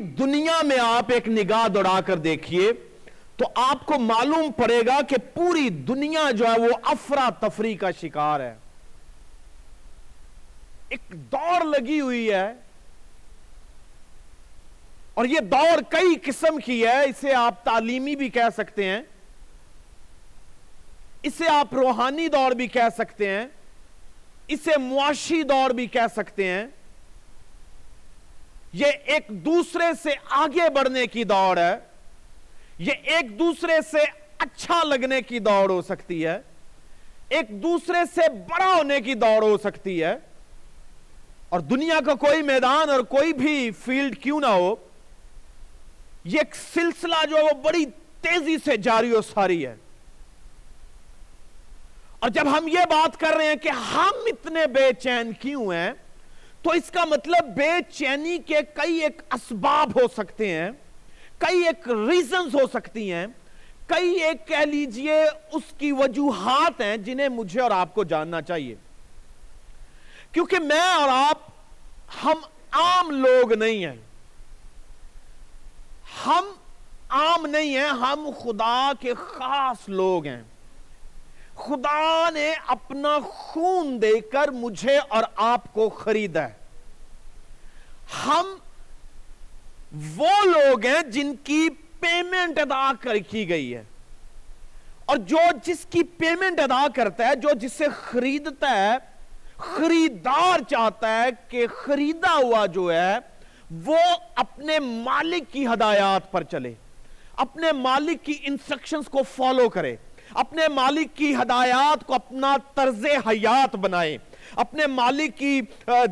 دنیا میں آپ ایک نگاہ دوڑا کر دیکھیے تو آپ کو معلوم پڑے گا کہ پوری دنیا جو ہے وہ افرا تفری کا شکار ہے۔ ایک دوڑ لگی ہوئی ہے۔ اور یہ دوڑ کئی قسم کی ہے، اسے آپ تعلیمی بھی کہہ سکتے ہیں۔ اسے آپ روحانی دوڑ بھی کہہ سکتے ہیں۔ اسے معاشی دوڑ بھی کہہ سکتے ہیں۔ یہ ایک دوسرے سے آگے بڑھنے کی دوڑ ہے۔ یہ ایک دوسرے سے اچھا لگنے کی دوڑ ہو سکتی ہے۔ ایک دوسرے سے بڑا ہونے کی دوڑ ہو سکتی ہے۔ اور دنیا کا کوئی میدان اور کوئی بھی فیلڈ کیوں نہ ہو، یہ ایک سلسلہ جو وہ بڑی تیزی سے جاری و ساری ہے۔ اور جب ہم یہ بات کر رہے ہیں کہ ہم اتنے بے چین کیوں ہیں تو اس کا مطلب بے چینی کے کئی ایک اسباب ہو سکتے ہیں، کئی ایک ریزنز ہو سکتی ہیں، کئی ایک کہہ لیجیے اس کی وجوہات ہیں جنہیں مجھے اور آپ کو جاننا چاہیے۔ کیونکہ میں اور آپ ہم عام لوگ نہیں ہیں۔ ہم عام نہیں ہیں، ہم خدا کے خاص لوگ ہیں۔ خدا نے اپنا خون دے کر مجھے اور آپ کو خریدا ہے۔ ہم وہ لوگ ہیں جن کی پیمنٹ ادا کر کی گئی ہے۔ اور جو جس کی پیمنٹ ادا کرتا ہے، جو جس سے خریدتا ہے، خریدار چاہتا ہے کہ خریدا ہوا جو ہے، وہ اپنے مالک کی ہدایات پر چلے۔ اپنے مالک کی انسٹرکشنز کو فالو کرے۔ اپنے مالک کی ہدایات کو اپنا طرز حیات بنائے۔ اپنے مالک کی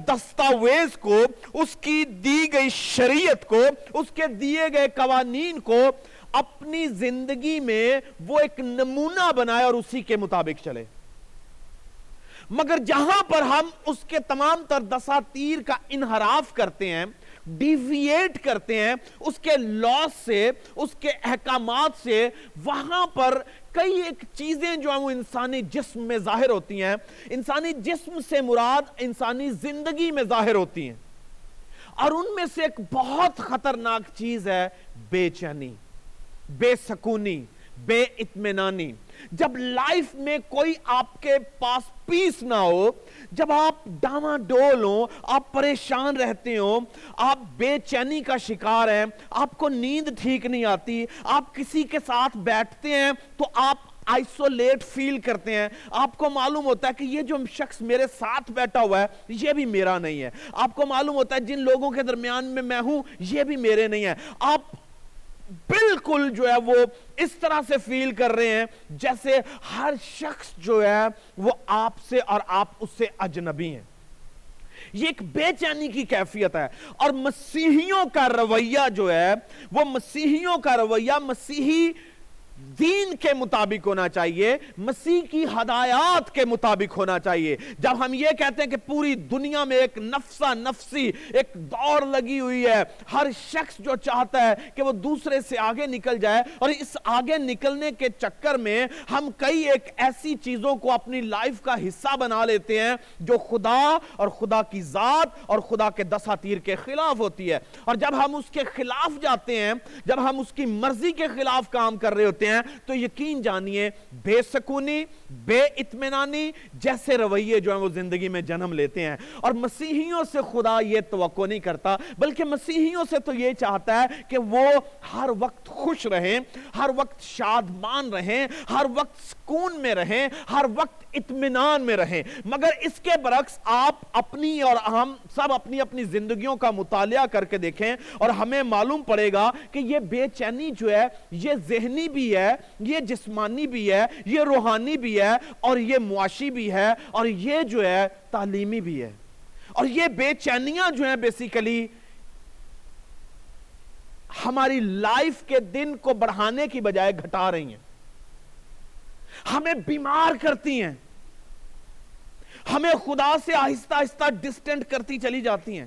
دستاویز کو، اس کی دی گئی شریعت کو، اس کے دیے گئے قوانین کو اپنی زندگی میں وہ ایک نمونہ بنائے اور اسی کے مطابق چلے۔ مگر جہاں پر ہم اس کے تمام تر دساتیر کا انحراف کرتے ہیں ڈیویٹ کرتے ہیں، اس کے لاس سے، اس کے احکامات سے، وہاں پر کئی ایک چیزیں جو ہیں وہ انسانی جسم میں ظاہر ہوتی ہیں، انسانی جسم سے مراد انسانی زندگی میں ظاہر ہوتی ہیں۔ اور ان میں سے ایک بہت خطرناک چیز ہے بے چینی، بے سکونی، بے اطمینانی۔ جب لائف میں کوئی آپ کے پاس پیس نہ ہو، جب آپ ڈاما ڈول ہوں آپ پریشان رہتے ہوں آپ بے چینی کا شکار ہیں، آپ کو نیند ٹھیک نہیں آتی، آپ کسی کے ساتھ بیٹھتے ہیں تو آپ آئسولیٹ فیل کرتے ہیں۔ آپ کو معلوم ہوتا ہے کہ یہ جو شخص میرے ساتھ بیٹھا ہوا ہے، یہ بھی میرا نہیں ہے۔ آپ کو معلوم ہوتا ہے جن لوگوں کے درمیان میں میں ہوں، یہ بھی میرے نہیں ہے آپ بالکل جو ہے وہ اس طرح سے فیل کر رہے ہیں جیسے ہر شخص جو ہے وہ آپ سے اور آپ اس سے اجنبی ہیں۔ یہ ایک بے چینی کی کیفیت ہے۔ اور مسیحیوں کا رویہ جو ہے وہ مسیحیوں کا رویہ مسیحی دین کے مطابق ہونا چاہیے، مسیح کی ہدایات کے مطابق ہونا چاہیے۔ جب ہم یہ کہتے ہیں کہ پوری دنیا میں ایک نفسہ نفسی، ایک دور لگی ہوئی ہے، ہر شخص جو چاہتا ہے کہ وہ دوسرے سے آگے نکل جائے، اور اس آگے نکلنے کے چکر میں ہم کئی ایک ایسی چیزوں کو اپنی لائف کا حصہ بنا لیتے ہیں جو خدا اور خدا کی ذات اور خدا کے دساتیر کے خلاف ہوتی ہے۔ اور جب ہم اس کے خلاف جاتے ہیں، جب ہم اس کی مرضی کے خلاف کام کر رہے ہوتے ہیں ہیں، تو یقین جانیے، بے سکونی، بے اطمینانی جیسے رویے جو ہیں وہ زندگی میں جنم لیتے ہیں۔ اور مسیحیوں سے خدا یہ توقع نہیں کرتا، بلکہ مسیحیوں سے تو یہ چاہتا ہے کہ وہ ہر وقت خوش رہیں، ہر وقت شادمان رہیں، ہر وقت سکون میں رہیں، ہر وقت اطمینان میں رہیں۔ مگر اس کے برعکس آپ اپنی اور ہم سب اپنی اپنی زندگیوں کا مطالعہ کر کے دیکھیں اور ہمیں معلوم پڑے گا کہ یہ بے چینی جو ہے، یہ ذہنی بھی ہے یہ جسمانی بھی ہے، یہ روحانی بھی ہے، اور یہ معاشی بھی ہے، اور یہ جو ہے، تعلیمی بھی ہے۔ اور یہ بے چینیاں جو ہیں بیسیکلی ہماری لائف کے دن کو بڑھانے کی بجائے گھٹا رہی ہیں۔ ہمیں بیمار کرتی ہیں۔ ہمیں خدا سے آہستہ آہستہ ڈسٹنٹ کرتی چلی جاتی ہیں۔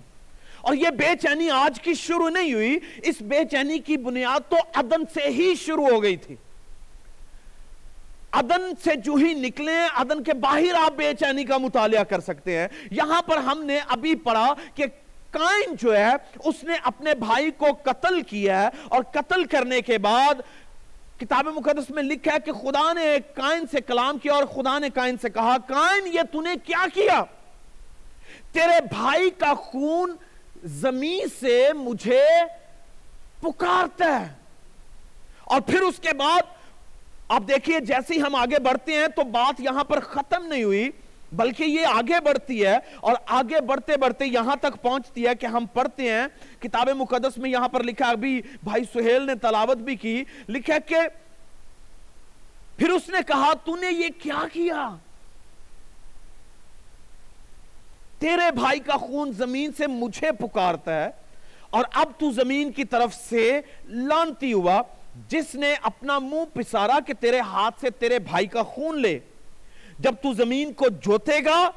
اور یہ بے چینی آج کی شروع نہیں ہوئی، اس بے چینی کی بنیاد تو عدن سے ہی شروع ہو گئی تھی۔ عدن سے جو ہی نکلیں، عدن کے باہر آپ بے چینی کا مطالعہ کر سکتے ہیں۔ یہاں پر ہم نے ابھی پڑھا کہ کائن جو ہے، اس نے اپنے بھائی کو قتل کیا ہے اور قتل کرنے کے بعد کتاب مقدس میں لکھا ہے کہ خدا نے کائن سے کلام کیا اور خدا نے کائن سے کہا، کائن، یہ تو نے کیا کیا؟ تیرے بھائی کا خون زمین سے مجھے پکارتا ہے۔ اور پھر اس کے بعد اب دیکھیے جیسے ہی ہم آگے بڑھتے ہیں تو بات یہاں پر ختم نہیں ہوئی، بلکہ یہ آگے بڑھتی ہے اور آگے بڑھتے بڑھتے یہاں تک پہنچتی ہے کہ ہم پڑھتے ہیں، کتاب مقدس میں یہاں پر لکھا ابھی بھائی سہیل نے تلاوت بھی کی، لکھا کہ پھر اس نے کہا تو نے یہ کیا کیا؟ تیرے بھائی کا خون زمین سے مجھے پکارتا ہے اور اب تو زمین کی طرف سے لانتی ہوا جس نے اپنا منہ پسارا کہ تیرے ہاتھ سے تیرے بھائی کا خون لے، جب تو زمین کو جوتے گا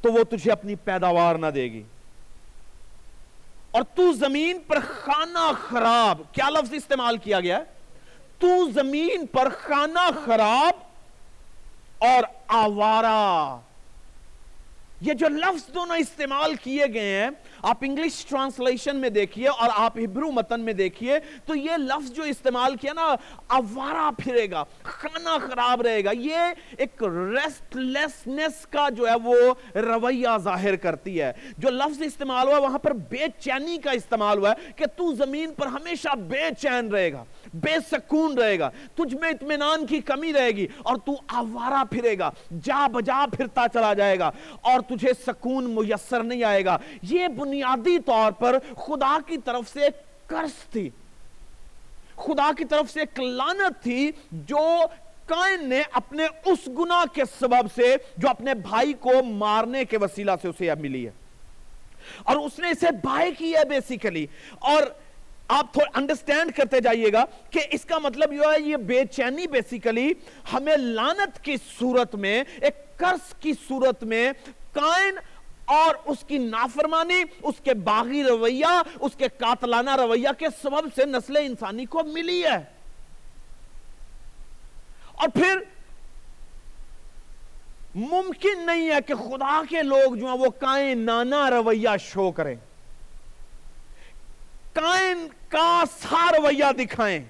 تو وہ تجھے اپنی پیداوار نہ دے گی۔ اور تو زمین پر خانہ خراب، کیا لفظ استعمال کیا گیا؟ ہے تو زمین پر خانہ خراب اور آوارہ۔ یہ جو لفظ دونوں استعمال کیے گئے ہیں آپ انگلش ٹرانسلیشن میں دیکھیے اور آپ ہبرو متن میں دیکھیے، تو یہ لفظ جو استعمال کیا نا اوارا پھرے گا، کھانا خراب رہے گا۔ یہ ایک ریسٹ لیسنس کا جو ہے وہ رویہ ظاہر کرتی ہے۔ جو لفظ استعمال ہوا، وہاں پر بے چینی کا استعمال ہوا ہے کہ تو زمین پر ہمیشہ بے چین رہے گا، بے سکون رہے گا، تجھ میں اطمینان کی کمی رہے گی اور تو آوارہ پھرے گا، جا بجا پھرتا چلا جائے گا اور تجھے سکون میسر نہیں آئے گا۔ یہ بنیادی طور پر خدا کی طرف سے کرس تھی۔ خدا کی طرف سے ایک لانت تھی جو کائن نے اپنے اس گناہ کے سبب سے جو اپنے بھائی کو مارنے کے وسیلہ سے اسے اب ملی ہے۔ اور اس نے اسے بھائی کی ہے بیسیکلی اور آپ تھوڑا انڈرسٹینڈ کرتے جائیے گا کہ اس کا مطلب یہ ہے، یہ بے چینی بیسیکلی ہمیں لانت کی صورت میں، ایک کرس کی صورت میں کائن اور اس کی نافرمانی، اس کے باغی رویہ، اس کے قاتلانہ رویہ کے سبب سے نسل انسانی کو ملی ہے۔ اور پھر ممکن نہیں ہے کہ خدا کے لوگ جو ہیں وہ کائن نانا رویہ شو کریں۔ کائن کا سا رویہ دکھائیں۔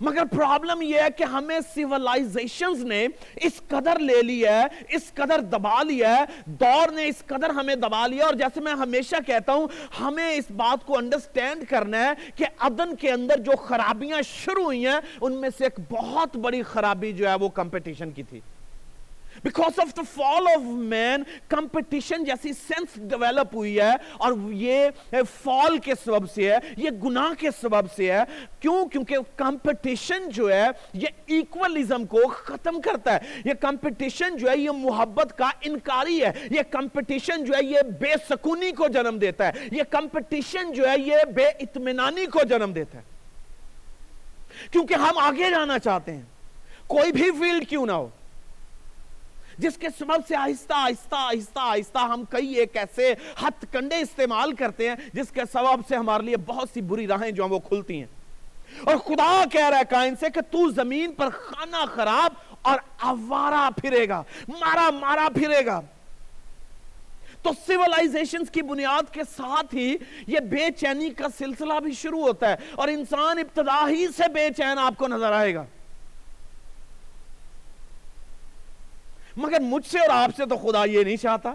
مگر پرابلم یہ ہے کہ ہمیں سیولائزیشنز نے اس قدر لے لی ہے، اس قدر دبا لیا ہے، دور نے اس قدر ہمیں دبا لیا اور جیسے میں ہمیشہ کہتا ہوں، ہمیں اس بات کو انڈرسٹینڈ کرنا ہے کہ عدن کے اندر جو خرابیاں شروع ہوئی ہیں، ان میں سے ایک بہت بڑی خرابی جو ہے وہ کمپٹیشن کی تھی۔ Because of the fall of man competition جیسی سینس ڈیولپ ہوئی ہے اور یہ فال کے سبب سے ہے یہ گناہ کے سبب سے ہے کیوں کیونکہ کمپٹیشن جو ہے یہ ایکولیزم کو ختم کرتا ہے یہ کمپٹیشن جو ہے یہ محبت کا انکاری ہے یہ کمپٹیشن جو ہے یہ بے سکونی کو جنم دیتا ہے یہ کمپٹیشن جو ہے یہ بے اطمینانی کو جنم دیتا ہے کیونکہ ہم آگے جانا چاہتے ہیں کوئی بھی فیلڈ کیوں نہ ہو جس کے سبب سے آہستہ آہستہ آہستہ آہستہ ہم کئی ایک ایسے ہتھ کنڈے استعمال کرتے ہیں جس کے سبب سے ہمارے لیے بہت سی بری راہیں جو ہیں وہ کھلتی ہیں۔ اور خدا کہہ رہا ہے کائن سے کہ تو زمین پر خانہ خراب اور آوارہ پھرے گا، مارا مارا پھرے گا۔ تو سیولائزیشن کی بنیاد کے ساتھ ہی یہ بے چینی کا سلسلہ بھی شروع ہوتا ہے اور انسان ابتدا ہی سے بے چین آپ کو نظر آئے گا۔ مگر مجھ سے اور آپ سے تو خدا یہ نہیں چاہتا۔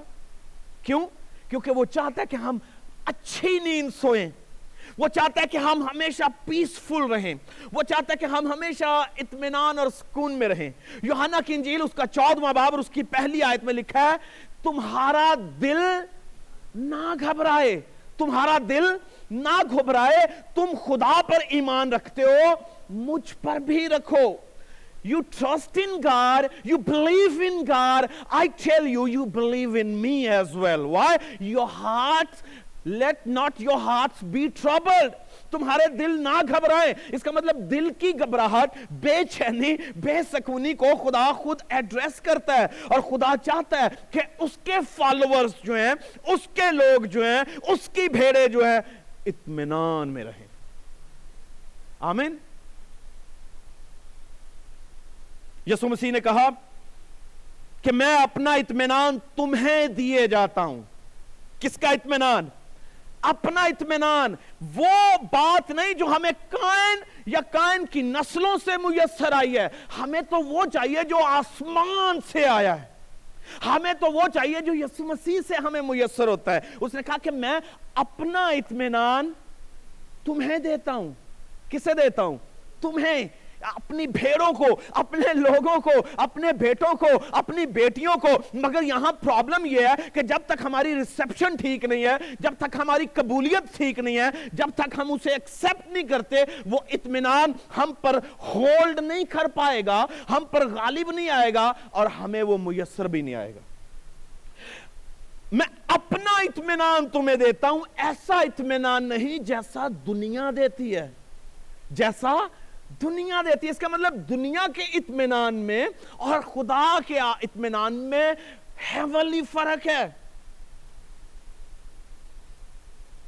کیوں؟ کیونکہ وہ چاہتا ہے کہ ہم اچھی نیند سوئیں۔ وہ چاہتا ہے کہ ہم ہمیشہ پیسفل رہیں۔ وہ چاہتا ہے کہ ہم ہمیشہ اطمینان اور سکون میں رہیں۔ یوحنا کی انجیل اس کا چودواں باب اور اس کی پہلی آیت میں لکھا ہے، تمہارا دل نہ گھبرائے۔ تمہارا دل نہ گھبرائے۔ تم خدا پر ایمان رکھتے ہو، مجھ پر بھی رکھو۔ You trust in God, you believe in God. I tell you, you believe in me as well. Why? Your hearts, let not your hearts be troubled. تمہارے دل نہ گھبرائیں اس کا مطلب دل کی گھبراہٹ بے چینی بے سکونی کو خدا خود ایڈریس کرتا ہے اور خدا چاہتا ہے کہ اس کے فالوورز جو ہیں اس کے لوگ جو ہیں اس کی بھیڑے جو ہیں اطمینان میں رہیں آمین یسو مسیح نے کہا کہ میں اپنا اطمینان تمہیں دیے جاتا ہوں۔ کس کا اطمینان؟ اپنا اطمینان۔ وہ بات نہیں جو ہمیں کائن یا کائن کی نسلوں سے میسر آئی ہے۔ ہمیں تو وہ چاہیے جو آسمان سے آیا ہے۔ ہمیں تو وہ چاہیے جو یسو مسیح سے ہمیں میسر ہوتا ہے۔ اس نے کہا کہ میں اپنا اطمینان تمہیں دیتا ہوں۔ کسے دیتا ہوں؟ تمہیں۔ اپنی بھیڑوں کو، اپنے لوگوں کو، اپنے بیٹوں کو، اپنی بیٹیوں کو۔ مگر یہاں پرابلم یہ ہے کہ جب تک ہماری ریسپشن ٹھیک نہیں ہے، جب تک ہماری قبولیت ٹھیک نہیں ہے، جب تک ہم اسے ایکسپٹ نہیں کرتے، وہ اطمینان ہم پر ہولڈ نہیں کر پائے گا، ہم پر غالب نہیں آئے گا اور ہمیں وہ میسر بھی نہیں آئے گا۔ میں اپنا اطمینان تمہیں دیتا ہوں، ایسا اطمینان نہیں جیسا دنیا دیتی ہے۔ جیسا دنیا دیتی ہے۔ اس کا مطلب دنیا کے اطمینان میں اور خدا کے اطمینان میں ہیولی فرق ہے۔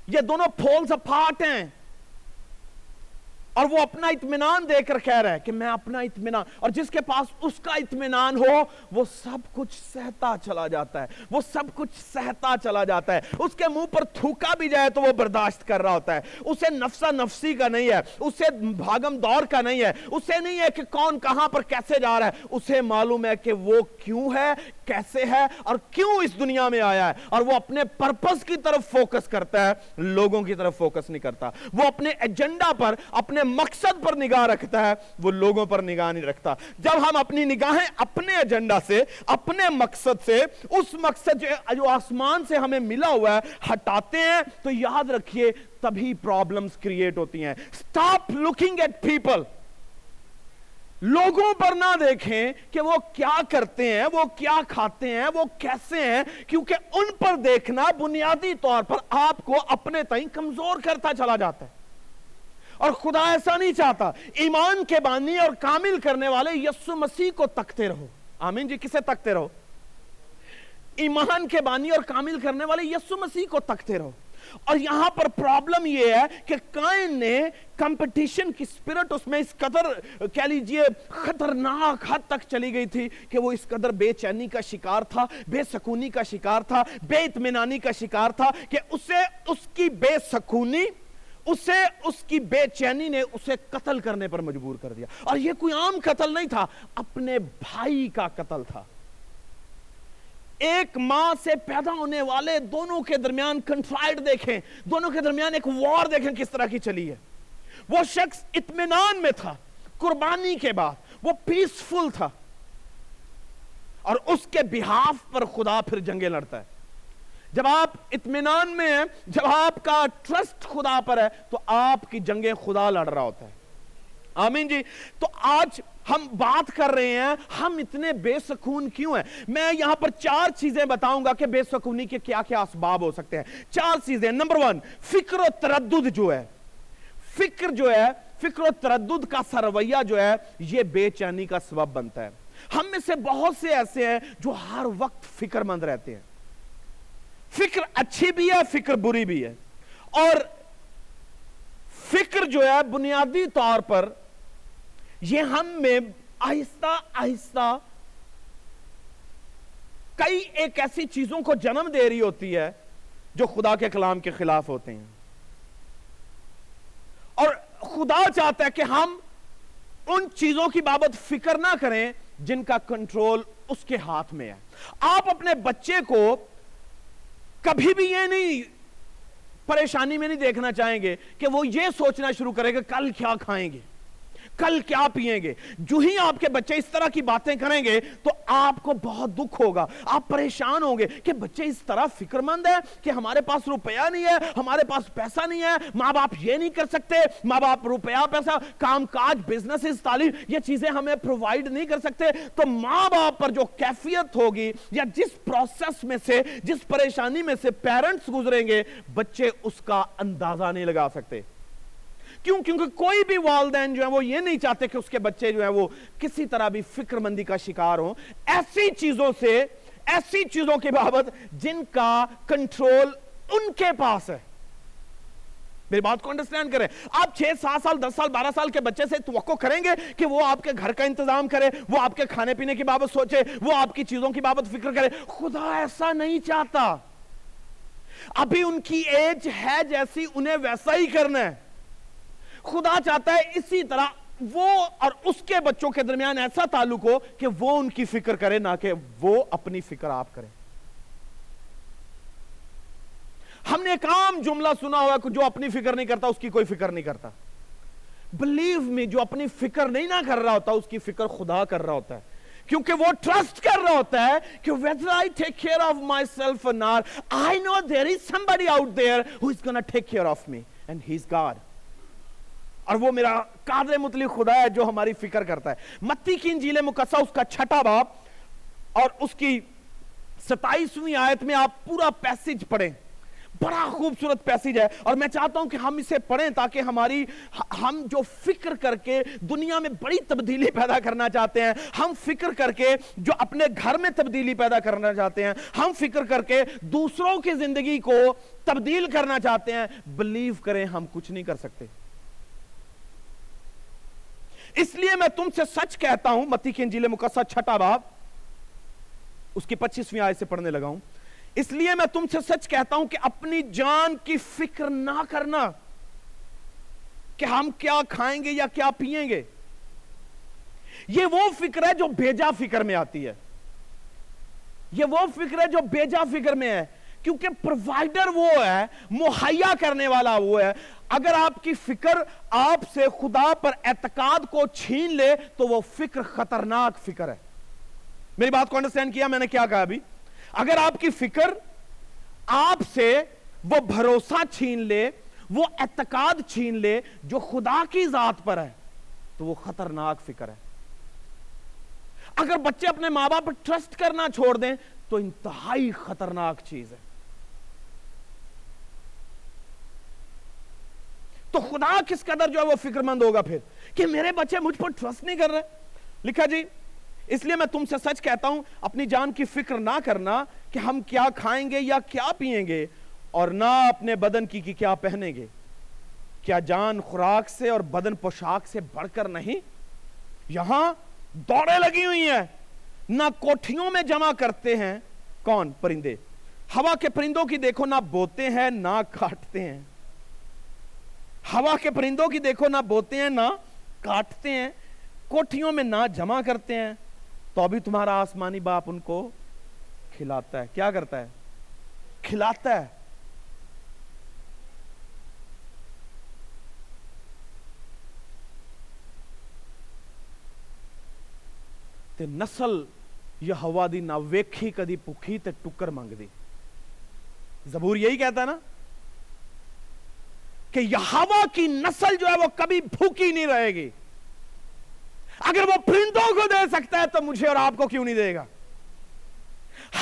یہ دونوں پولز اپارٹ ہیں۔ اور وہ اپنا اطمینان دے کر کہہ رہا ہے کہ میں اپنا اطمینان، اور جس کے پاس اس کا اطمینان ہو، وہ سب کچھ سہتا چلا جاتا ہے، وہ سب کچھ سہتا چلا جاتا ہے۔ اس کے منہ پر تھوکا بھی جائے تو وہ برداشت کر رہا ہوتا ہے۔ اسے نفسا نفسی کا نہیں ہے، اسے بھاگم دور کا نہیں ہے۔ اسے نہیں ہے کہ کون کہاں پر کیسے جا رہا ہے۔ اسے معلوم ہے کہ وہ کیوں ہے، کیسے ہے، اور کیوں اس دنیا میں آیا ہے۔ اور وہ اپنے پرپس کی طرف فوکس کرتا ہے، لوگوں کی طرف فوکس نہیں کرتا۔ وہ اپنے ایجنڈا پر، اپنے مقصد پر نگاہ رکھتا ہے، وہ لوگوں پر نگاہ نہیں رکھتا۔ جب ہم اپنی نگاہیں اپنے ایجنڈا سے، اپنے مقصد سے، اس مقصد جو آسمان سے ہمیں ملا ہوا ہے، ہٹاتے ہیں، تو یاد رکھیے، تبھی پرابلمز کریٹ ہوتی ہیں۔ سٹاپ لوکنگ ایٹ پیپل لوگوں پر نہ دیکھیں کہ وہ کیا کرتے ہیں، وہ کیا کھاتے ہیں، وہ کیسے ہیں، کیونکہ ان پر دیکھنا بنیادی طور پر آپ کو اپنے تئیں کمزور کرتا چلا جاتا ہے۔ اور خدا ایسا نہیں چاہتا، ایمان کے بانی اور کامل کرنے والے یسو مسیح کو تکتے رہو۔ آمین جی کسے تکتے رہو؟ ایمان کے بانی اور کامل کرنے والے یسو مسیح کو تکتے رہو۔ اور یہاں پر پرابلم یہ ہے کہ کائن نے کمپٹیشن کی سپیرٹ اس میں اس قدر، کہہ لیجیے، خطرناک حد تک چلی گئی تھی کہ وہ اس قدر بے چینی کا شکار تھا، بے سکونی کا شکار تھا، بے اطمینانی کا شکار تھا کہ اسے، اس کی بے سکونی اسے اس کی بے چینی نے اسے قتل کرنے پر مجبور کر دیا۔ اور یہ کوئی عام قتل نہیں تھا، اپنے بھائی کا قتل تھا۔ ایک ماں سے پیدا ہونے والے دونوں کے درمیان کنفائڈ دیکھیں، دونوں کے درمیان ایک وار دیکھیں کس طرح کی چلی ہے۔ وہ شخص اطمینان میں تھا، قربانی کے بعد وہ پیسفل تھا۔ اور اس کے بحاف پر خدا پھر جنگیں لڑتا ہے۔ جب آپ اطمینان میں ہیں، جب آپ کا ٹرسٹ خدا پر ہے، تو آپ کی جنگیں خدا لڑ رہا ہوتا ہے۔ آمین جی۔ تو آج ہم بات کر رہے ہیں، ہم اتنے بے سکون کیوں ہیں؟ میں یہاں پر چار چیزیں بتاؤں گا کہ بے سکونی کے کیا کیا اسباب ہو سکتے ہیں۔ چار چیزیں۔ نمبر ون، فکر و تردد جو ہے، فکر جو ہے، فکر و تردد کا سرویہ جو ہے، یہ بے چینی کا سبب بنتا ہے۔ ہم میں سے بہت سے ایسے ہیں جو ہر وقت فکر مند رہتے ہیں۔ فکر اچھی بھی ہے، فکر بری بھی ہے۔ اور فکر جو ہے بنیادی طور پر یہ ہم میں آہستہ آہستہ کئی ایک ایسی چیزوں کو جنم دے رہی ہوتی ہے جو خدا کے کلام کے خلاف ہوتے ہیں۔ اور خدا چاہتا ہے کہ ہم ان چیزوں کی بابت فکر نہ کریں جن کا کنٹرول اس کے ہاتھ میں ہے۔ آپ اپنے بچے کو کبھی بھی یہ نہیں پریشانی میں نہیں دیکھنا چاہیں گے کہ وہ یہ سوچنا شروع کرے گا کل کیا کھائیں گے۔ کل کیا پیئیں گے؟ جو ہی آپ کے بچے اس طرح کی باتیں کریں گے تو آپ کو بہت دکھ ہوگا۔ آپ پریشان ہوں گے کہ بچے اس طرح فکر مند ہے کہ ہمارے پاس روپیہ نہیں ہے، ہمارے پاس پیسہ نہیں ہے۔ ماں باپ یہ نہیں کر سکتے، ماں باپ روپیہ، پیسہ، کام کاج بزنس تعلیم، یہ چیزیں ہمیں پرووائڈ نہیں کر سکتے۔ تو ماں باپ پر جو کیفیت ہوگی یا جس پروسیس میں سے، جس پریشانی میں سے پیرنٹس گزریں گے، بچے اس کا اندازہ نہیں لگا سکتے۔ کیوں؟ کیونکہ کوئی بھی والدین جو ہیں وہ یہ نہیں چاہتے کہ اس کے بچے جو ہیں وہ کسی طرح بھی فکر مندی کا شکار ہوں۔ ایسی چیزوں سے، ایسی چیزوں کے بابت جن کا کنٹرول ان کے پاس ہے۔ میری بات کو انڈرسٹینڈ کریں۔ آپ چھ سات سال، دس سال، بارہ سال کے بچے سے توقع کریں گے کہ وہ آپ کے گھر کا انتظام کرے، وہ آپ کے کھانے پینے کی بابت سوچے، وہ آپ کی چیزوں کی بابت فکر کرے۔ خدا ایسا نہیں چاہتا۔ ابھی ان کی ایج ہے جیسی انہیں ویسا ہی کرنا ہے۔ خدا چاہتا ہے اسی طرح وہ اور اس کے بچوں کے درمیان ایسا تعلق ہو کہ وہ ان کی فکر کرے، نہ کہ وہ اپنی فکر آپ کریں۔ ہم نے ایک عام جملہ سنا ہوا کہ جو اپنی فکر نہیں کرتا، اس کی کوئی فکر نہیں کرتا۔ بلیو میں جو اپنی فکر نہیں نہ کر رہا ہوتا، اس کی فکر خدا کر رہا ہوتا ہے۔ کیونکہ وہ ٹرسٹ کر رہا ہوتا ہے کہ whether I take care of myself or not I know there is somebody out there who is gonna take care of me and he's God اور وہ میرا قادر مطلق خدا ہے جو ہماری فکر کرتا ہے۔ متی کی انجیل مقصہ اس کا چھٹا باپ اور اس کی ستائیسویں آیت میں آپ پورا پیسج پڑھیں۔ بڑا خوبصورت پیسیج ہے۔ اور میں چاہتا ہوں کہ ہم اسے پڑھیں تاکہ ہماری ہم جو فکر کر کے دنیا میں بڑی تبدیلی پیدا کرنا چاہتے ہیں، ہم فکر کر کے جو اپنے گھر میں تبدیلی پیدا کرنا چاہتے ہیں، ہم فکر کر کے دوسروں کی زندگی کو تبدیل کرنا چاہتے ہیں۔ بلیو کریں ہم کچھ نہیں کر سکتے۔ اس لیے میں تم سے سچ کہتا ہوں، متی کی انجیل مقصہ چھٹا باب، اس کی پچیسویں آئے سے پڑھنے لگا ہوں۔ اس لیے میں تم سے سچ کہتا ہوں کہ اپنی جان کی فکر نہ کرنا کہ ہم کیا کھائیں گے یا کیا پیئیں گے۔ یہ وہ فکر ہے جو بیجا فکر میں آتی ہے۔ یہ وہ فکر ہے جو بیجا فکر میں ہے۔ کیونکہ پروائیڈر وہ ہے، مہیا کرنے والا وہ ہے۔ اگر آپ کی فکر آپ سے خدا پر اعتقاد کو چھین لے، تو وہ فکر خطرناک فکر ہے۔ میری بات کو انڈرسٹینڈ کیا؟ میں نے کیا کہا ابھی؟ اگر آپ کی فکر آپ سے وہ بھروسہ چھین لے، وہ اعتقاد چھین لے جو خدا کی ذات پر ہے، تو وہ خطرناک فکر ہے۔ اگر بچے اپنے ماں باپ پر ٹرسٹ کرنا چھوڑ دیں، تو انتہائی خطرناک چیز ہے۔ تو خدا کس قدر جو ہے وہ فکر مند ہوگا پھر کہ میرے بچے مجھ پر ٹرسٹ نہیں کر رہے۔ لکھا جی اس لیے میں تم سے سچ کہتا ہوں، اپنی جان کی فکر نہ کرنا کہ ہم کیا کھائیں گے یا کیا پیئیں گے اور نہ اپنے بدن کی کی کیا پہنیں گے۔ کیا جان خوراک سے اور بدن پوشاک سے بڑھ کر نہیں؟ یہاں دوڑے لگی ہوئی ہیں۔ نہ کوٹھیوں میں جمع کرتے ہیں۔ کون؟ پرندے۔ ہوا کے پرندوں کی دیکھو، نہ بوتے ہیں، نہ کاٹتے ہیں۔ ہوا کے پرندوں کی دیکھو، نہ بوتے ہیں، نہ کاٹتے ہیں، کوٹھیوں میں نہ جمع کرتے ہیں، تو ابھی تمہارا آسمانی باپ ان کو کھلاتا ہے۔ کیا کرتا ہے؟ کھلاتا ہے۔ تے نسل یہ ہوا دی نہ ویکھی، کدی پکھی تے ٹکر مانگ دی زبور یہی کہتا ہے نا؟ کہ یہ ہوا کی نسل جو ہے وہ کبھی بھوکی نہیں رہے گی۔ اگر وہ پرندوں کو دے سکتا ہے تو مجھے اور آپ کو کیوں نہیں دے گا؟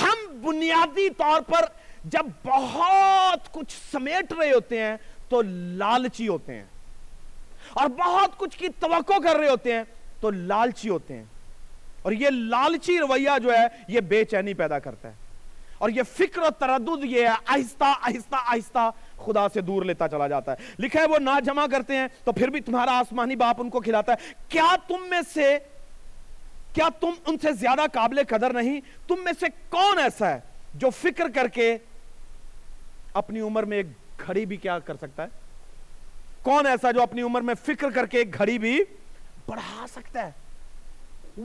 ہم بنیادی طور پر جب بہت کچھ سمیٹ رہے ہوتے ہیں تو لالچی ہوتے ہیں۔ اور بہت کچھ کی توقع کر رہے ہوتے ہیں تو لالچی ہوتے ہیں۔ اور یہ لالچی رویہ جو ہے یہ بے چینی پیدا کرتا ہے۔ اور یہ فکر و تردد یہ ہے، آہستہ آہستہ آہستہ خدا سے دور لیتا چلا جاتا ہے۔ لکھا ہے وہ نہ جمع کرتے ہیں تو پھر بھی تمہارا آسمانی باپ ان کو کھلاتا ہے۔ کیا تم میں سے، کیا تم ان سے زیادہ قابل قدر نہیں؟ تم میں سے کون ایسا ہے جو فکر کر کے اپنی عمر میں ایک گھڑی بھی کیا کر سکتا ہے؟ کون ایسا جو اپنی عمر میں فکر کر کے ایک گھڑی بھی بڑھا سکتا ہے؟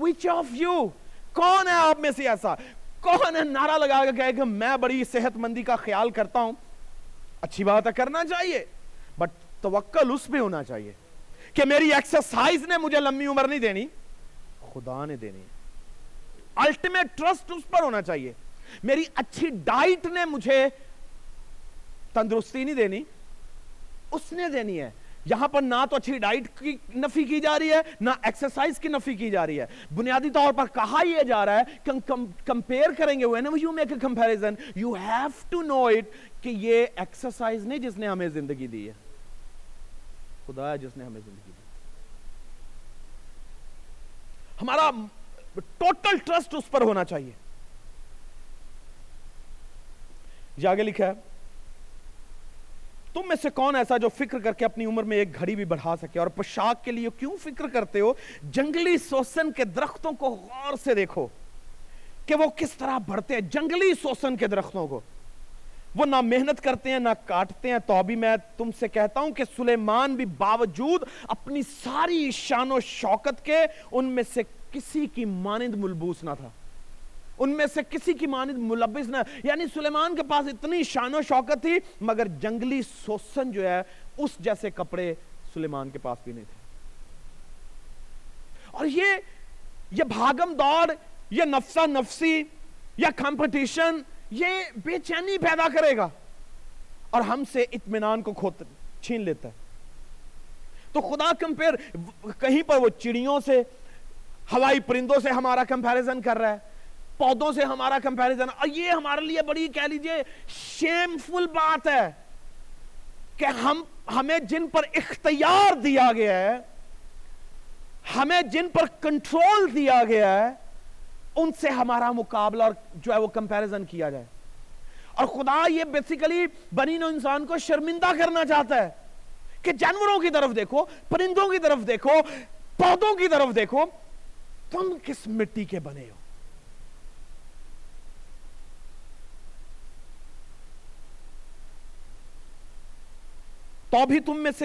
وچ آف یو کون ہے آپ میں سے ایسا؟ کون ہے نعرہ لگا کے کہے کہ میں بڑی صحت مندی کا خیال کرتا ہوں؟ اچھی بات ہے، کرنا چاہیے۔ بٹ توکل اس پہ ہونا چاہیے کہ میری ایکسرسائز نے مجھے لمبی عمر نہیں دینی، خدا نے دینی الٹیمیٹ ٹرسٹ اس پر ہونا چاہیے۔ میری اچھی ڈائٹ نے مجھے تندرستی نہیں دینی، اس نے دینی ہے۔ یہاں پر نہ تو اچھی ڈائٹ کی نفی کی جا رہی ہے، نہ ایکسرسائز کی نفی کی جا رہی ہے۔ بنیادی طور پر کہا یہ جا رہا ہے کہ کمپیر کریں گے، whenever you make a comparison you have to know it کہ یہ ایکسرسائز نہیں جس نے ہمیں زندگی دی ہے۔ خدا ہے جس نے ہمیں زندگی دی۔ ہمارا ٹوٹل ٹرسٹ اس پر ہونا چاہیے۔ یہ آگے لکھا ہے، تم میں سے کون ایسا جو فکر کر کے اپنی عمر میں ایک گھڑی بھی بڑھا سکے اور پوشاک کے لیے کیوں فکر کرتے ہو؟ جنگلی سوسن کے درختوں کو غور سے دیکھو کہ وہ کس طرح بڑھتے ہیں۔ جنگلی سوسن کے درختوں کو۔ وہ نہ محنت کرتے ہیں، نہ کاٹتے ہیں۔ تو ابھی میں تم سے کہتا ہوں کہ سلیمان بھی باوجود اپنی ساری شان و شوکت کے ان میں سے کسی کی مانند ملبوس نہ تھا۔ ان میں سے کسی کی مانند ملبس نہ یعنی سلیمان کے پاس اتنی شان و شوکت تھی، مگر جنگلی سوسن جو ہے، اس جیسے کپڑے سلیمان کے پاس بھی نہیں تھے۔ اور یہ یہ بھاگم دوڑ، یہ نفسا نفسی یا کمپٹیشن یہ بے چینی پیدا کرے گا۔ اور ہم سے اطمینان کو کھوت چھین لیتا ہے۔ تو خدا کمپیر، کہیں پر وہ چڑیوں سے، ہوائی پرندوں سے ہمارا کمپیریزن کر رہا ہے، پودوں سے ہمارا کمپیریزن۔ اور یہ ہمارے لیے بڑی، کہہ لیجیے شیم فل بات ہے کہ ہم، ہمیں جن پر اختیار دیا گیا ہے، ہمیں جن پر کنٹرول دیا گیا ہے ان سے ہمارا مقابلہ اور جو ہے وہ کمپیریزن کیا جائے۔ اور خدا یہ بیسیکلی بنی نو انسان کو شرمندہ کرنا چاہتا ہے کہ جانوروں کی طرف دیکھو، پرندوں کی طرف دیکھو، پودوں کی طرف دیکھو، تم کس مٹی کے بنے ہو؟ تو بھی تم میں سے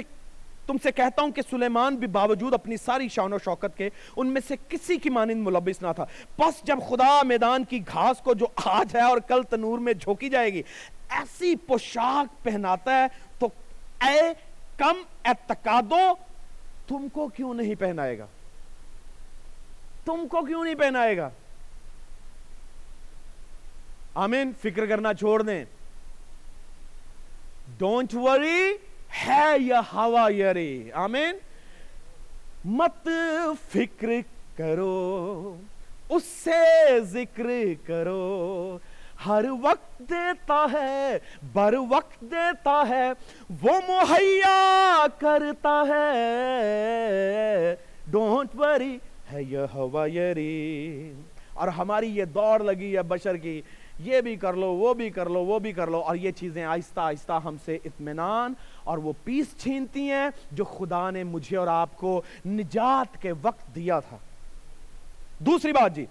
تم سے کہتا ہوں کہ سلیمان بھی باوجود اپنی ساری شان و شوکت کے ان میں سے کسی کی مانند ملبس نہ تھا۔ پس جب خدا میدان کی گھاس کو جو آج ہے اور کل تنور میں جھوکی جائے گی، ایسی پوشاک پہناتا ہے تو اے کم اعتقادو، تم کو کیوں نہیں پہنائے گا؟ تم کو کیوں نہیں پہنائے گا؟ آمین، فکر کرنا چھوڑ دیں۔ ڈونٹ وری ہے یا ہوا یری؟ آمین؟ مت فکر کرو، اس سے ذکر کرو۔ ہر وقت دیتا ہے، بر وقت دیتا ہے، وہ مہیا کرتا ہے۔ ڈونٹ وری ہے یہ ہوا یری؟ اور ہماری یہ دوڑ لگی ہے بشر کی، یہ بھی کر لو، وہ بھی کر لو، وہ بھی کر لو، اور یہ چیزیں آہستہ آہستہ ہم سے اطمینان اور وہ پیس چھینتی ہیں جو خدا نے مجھے اور آپ کو نجات کے وقت دیا تھا۔ دوسری بات جی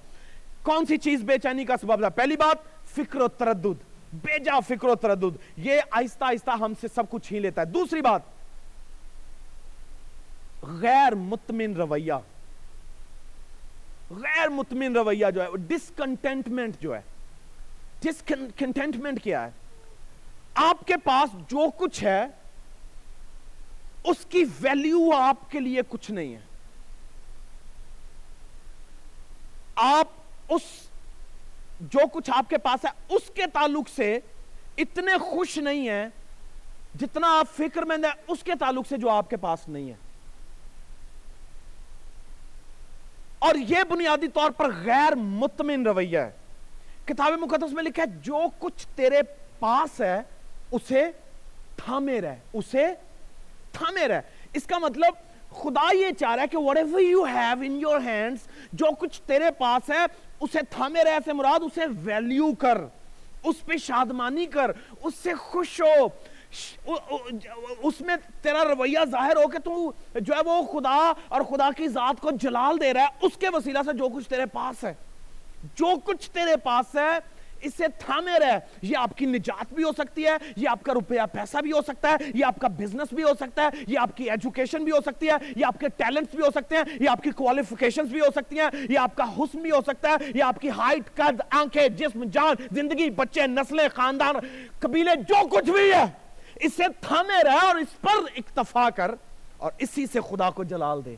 کون سی چیز بے چینی کا سبب تھا؟ پہلی بات، فکر و تردد۔ بے جا فکر و تردد۔ یہ آہستہ آہستہ ہم سے سب کچھ چھین لیتا ہے۔ دوسری بات، غیر مطمئن رویہ۔ غیر مطمئن رویہ جو ہے ڈسکنٹینٹمنٹ جو ہے۔ ڈسکنٹینٹمنٹ کیا ہے؟ آپ کے پاس جو کچھ ہے اس کی ویلیو آپ کے لیے کچھ نہیں ہے۔ آپ اس جو کچھ آپ کے پاس ہے، اس کے تعلق سے اتنے خوش نہیں ہیں جتنا آپ فکر مند ہے اس کے تعلق سے جو آپ کے پاس نہیں ہے۔ اور یہ بنیادی طور پر غیر مطمئن رویہ ہے۔ کتاب مقدس میں لکھا ہے، جو کچھ تیرے پاس ہے، اسے تھامے رہ، اسے تھامے رہ اس کا مطلب خدا یہ چاہ رہا ہے کہ whatever you have in your hands جو کچھ تیرے پاس ہے، اسے تھامے رہ سے مراد اسے ویلیو کر، اس پہ شادمانی کر، اس سے خوش ہو۔ اس میں تیرا رویہ ظاہر ہو کہ تو جو ہے وہ خدا اور خدا کی ذات کو جلال دے رہا ہے۔ اس کے وسیلہ سے جو کچھ تیرے پاس ہے۔ جو کچھ تیرے پاس ہے اسے تھامے رہے۔ یہ آپ کی نجات بھی ہو سکتی ہے، یہ آپ کا روپیہ پیسہ بھی ہو سکتا ہے، یہ آپ کا بزنس بھی ہو سکتا ہے، یہ آپ کی ایجوکیشن بھی ہو سکتی ہے، یہ آپ کے ٹیلنٹس بھی ہو سکتے ہیں، یہ آپ کی کوالیفکیشنز بھی ہو سکتی ہیں، یہ آپ کا حسن بھی ہو سکتا ہے، یہ آپ کی ہائٹ قد، آنکھیں، جسم، جان، زندگی، بچے، نسلیں، خاندان، قبیلے، جو کچھ بھی ہے۔ اسے تھامے رہے اور اس پر اکتفا کر اور اسی سے خدا کو جلال دے۔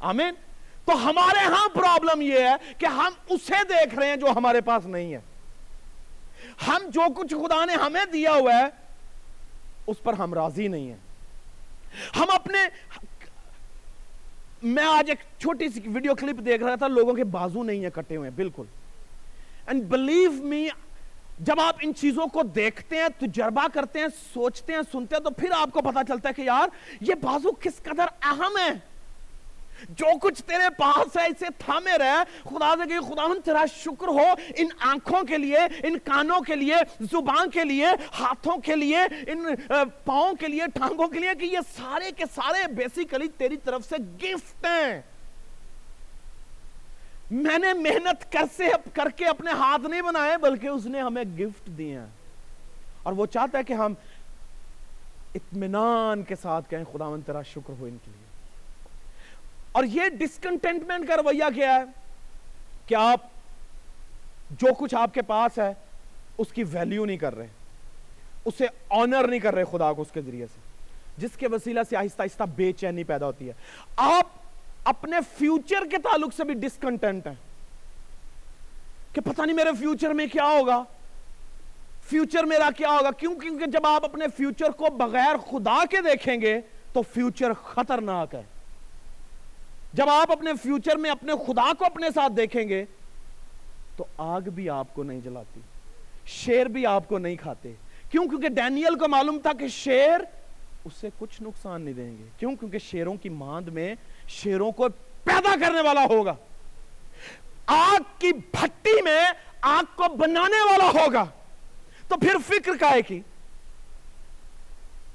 آمین۔ تو ہمارے ہاں پرابلم یہ ہے کہ ہم اسے دیکھ رہے ہیں جو ہمارے پاس نہیں ہے۔ ہم جو کچھ خدا نے ہمیں دیا ہوا ہے، اس پر ہم راضی نہیں ہیں۔ ہم اپنے میں آج ایک چھوٹی سی ویڈیو کلپ دیکھ رہا تھا، لوگوں کے بازو نہیں ہیں، کٹے ہوئے بالکل۔ اینڈ بلیو می جب آپ ان چیزوں کو دیکھتے ہیں، تجربہ کرتے ہیں، سوچتے ہیں، سنتے ہیں، تو پھر آپ کو پتا چلتا ہے کہ یار، یہ بازو کس قدر اہم ہے۔ جو کچھ تیرے پاس ہے، اسے تھامے رہے خدا سے کہ خدا تیرا شکر ہو۔ ان آنکھوں کے لیے، ان کانوں کے لیے، زبان کے لیے، ہاتھوں کے لیے، ان پاؤں کے لیے ٹھانگوں کے لیے کہ یہ سارے کے سارے بیسیکلی تیری طرف سے گفٹ ہیں۔ میں نے محنت کر سے، کر کے اپنے ہاتھ نہیں بنائے، بلکہ اس نے ہمیں گفٹ دیے۔ اور وہ چاہتا ہے کہ ہم اطمینان کے ساتھ کہیں خدا من تیرا شکر ہو ان کے لیے۔ اور یہ ڈسکنٹینٹمنٹ کا رویہ کیا ہے کہ آپ جو کچھ آپ کے پاس ہے، اس کی ویلیو نہیں کر رہے، اسے آنر نہیں کر رہے خدا کو اس کے ذریعے سے، جس کے وسیلہ سے آہستہ آہستہ بے چینی پیدا ہوتی ہے۔ آپ اپنے فیوچر کے تعلق سے بھی ڈسکنٹینٹ ہیں کہ پتہ نہیں میرے فیوچر میں کیا ہوگا۔ فیوچر میرا کیا ہوگا؟ کیوں؟ کیونکہ جب آپ اپنے فیوچر کو بغیر خدا کے دیکھیں گے تو فیوچر خطرناک ہے۔ جب آپ اپنے فیوچر میں اپنے خدا کو اپنے ساتھ دیکھیں گے، تو آگ بھی آپ کو نہیں جلاتی، شیر بھی آپ کو نہیں کھاتے۔ کیوں؟ کیونکہ ڈینیل کو معلوم تھا کہ شیر اس سے کچھ نقصان نہیں دیں گے۔ کیوں؟ کیونکہ شیروں کی ماند میں شیروں کو پیدا کرنے والا ہوگا۔ آگ کی بھٹی میں آگ کو بنانے والا ہوگا۔ تو پھر فکر کا ہے کی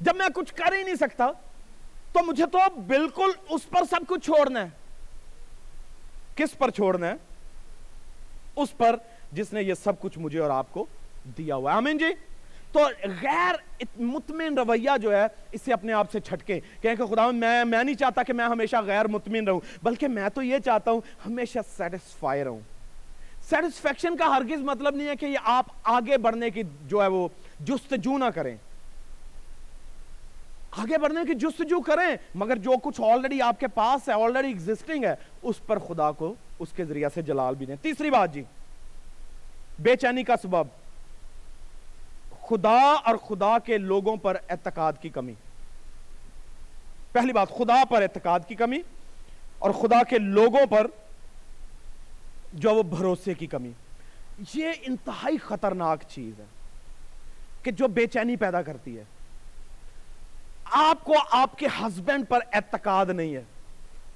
جب میں کچھ کر ہی نہیں سکتا تو مجھے تو بالکل اس پر سب کچھ چھوڑنا ہے۔ کس پر چھوڑنا ہے؟ اس پر جس نے یہ سب کچھ مجھے اور آپ کو دیا ہوا آمین جی۔ تو غیر مطمئن رویہ جو ہے، اسے اپنے آپ سے چھٹکے کہ خدا، میں میں نہیں چاہتا کہ میں ہمیشہ غیر مطمئن رہوں، بلکہ میں تو یہ چاہتا ہوں، ہمیشہ سیٹسفائی رہوں۔ سیٹسفیکشن کا ہرگز مطلب نہیں ہے کہ یہ آپ آگے بڑھنے کی جو ہے وہ جستجو نہ کریں۔ آگے بڑھنے کی جستجو کریں، مگر جو کچھ آلریڈی آپ کے پاس ہے آلریڈی ایگزسٹنگ ہے، اس پر خدا کو اس کے ذریعہ سے جلال بھی دیں۔ تیسری بات جی بے چینی کا سبب۔ خدا اور خدا کے لوگوں پر اعتقاد کی کمی۔ پہلی بات، خدا پر اعتقاد کی کمی اور خدا کے لوگوں پر جو وہ بھروسے کی کمی۔ یہ انتہائی خطرناک چیز ہے کہ جو بے چینی پیدا کرتی ہے۔ آپ کو آپ کے ہسبینڈ پر اعتقاد نہیں ہے۔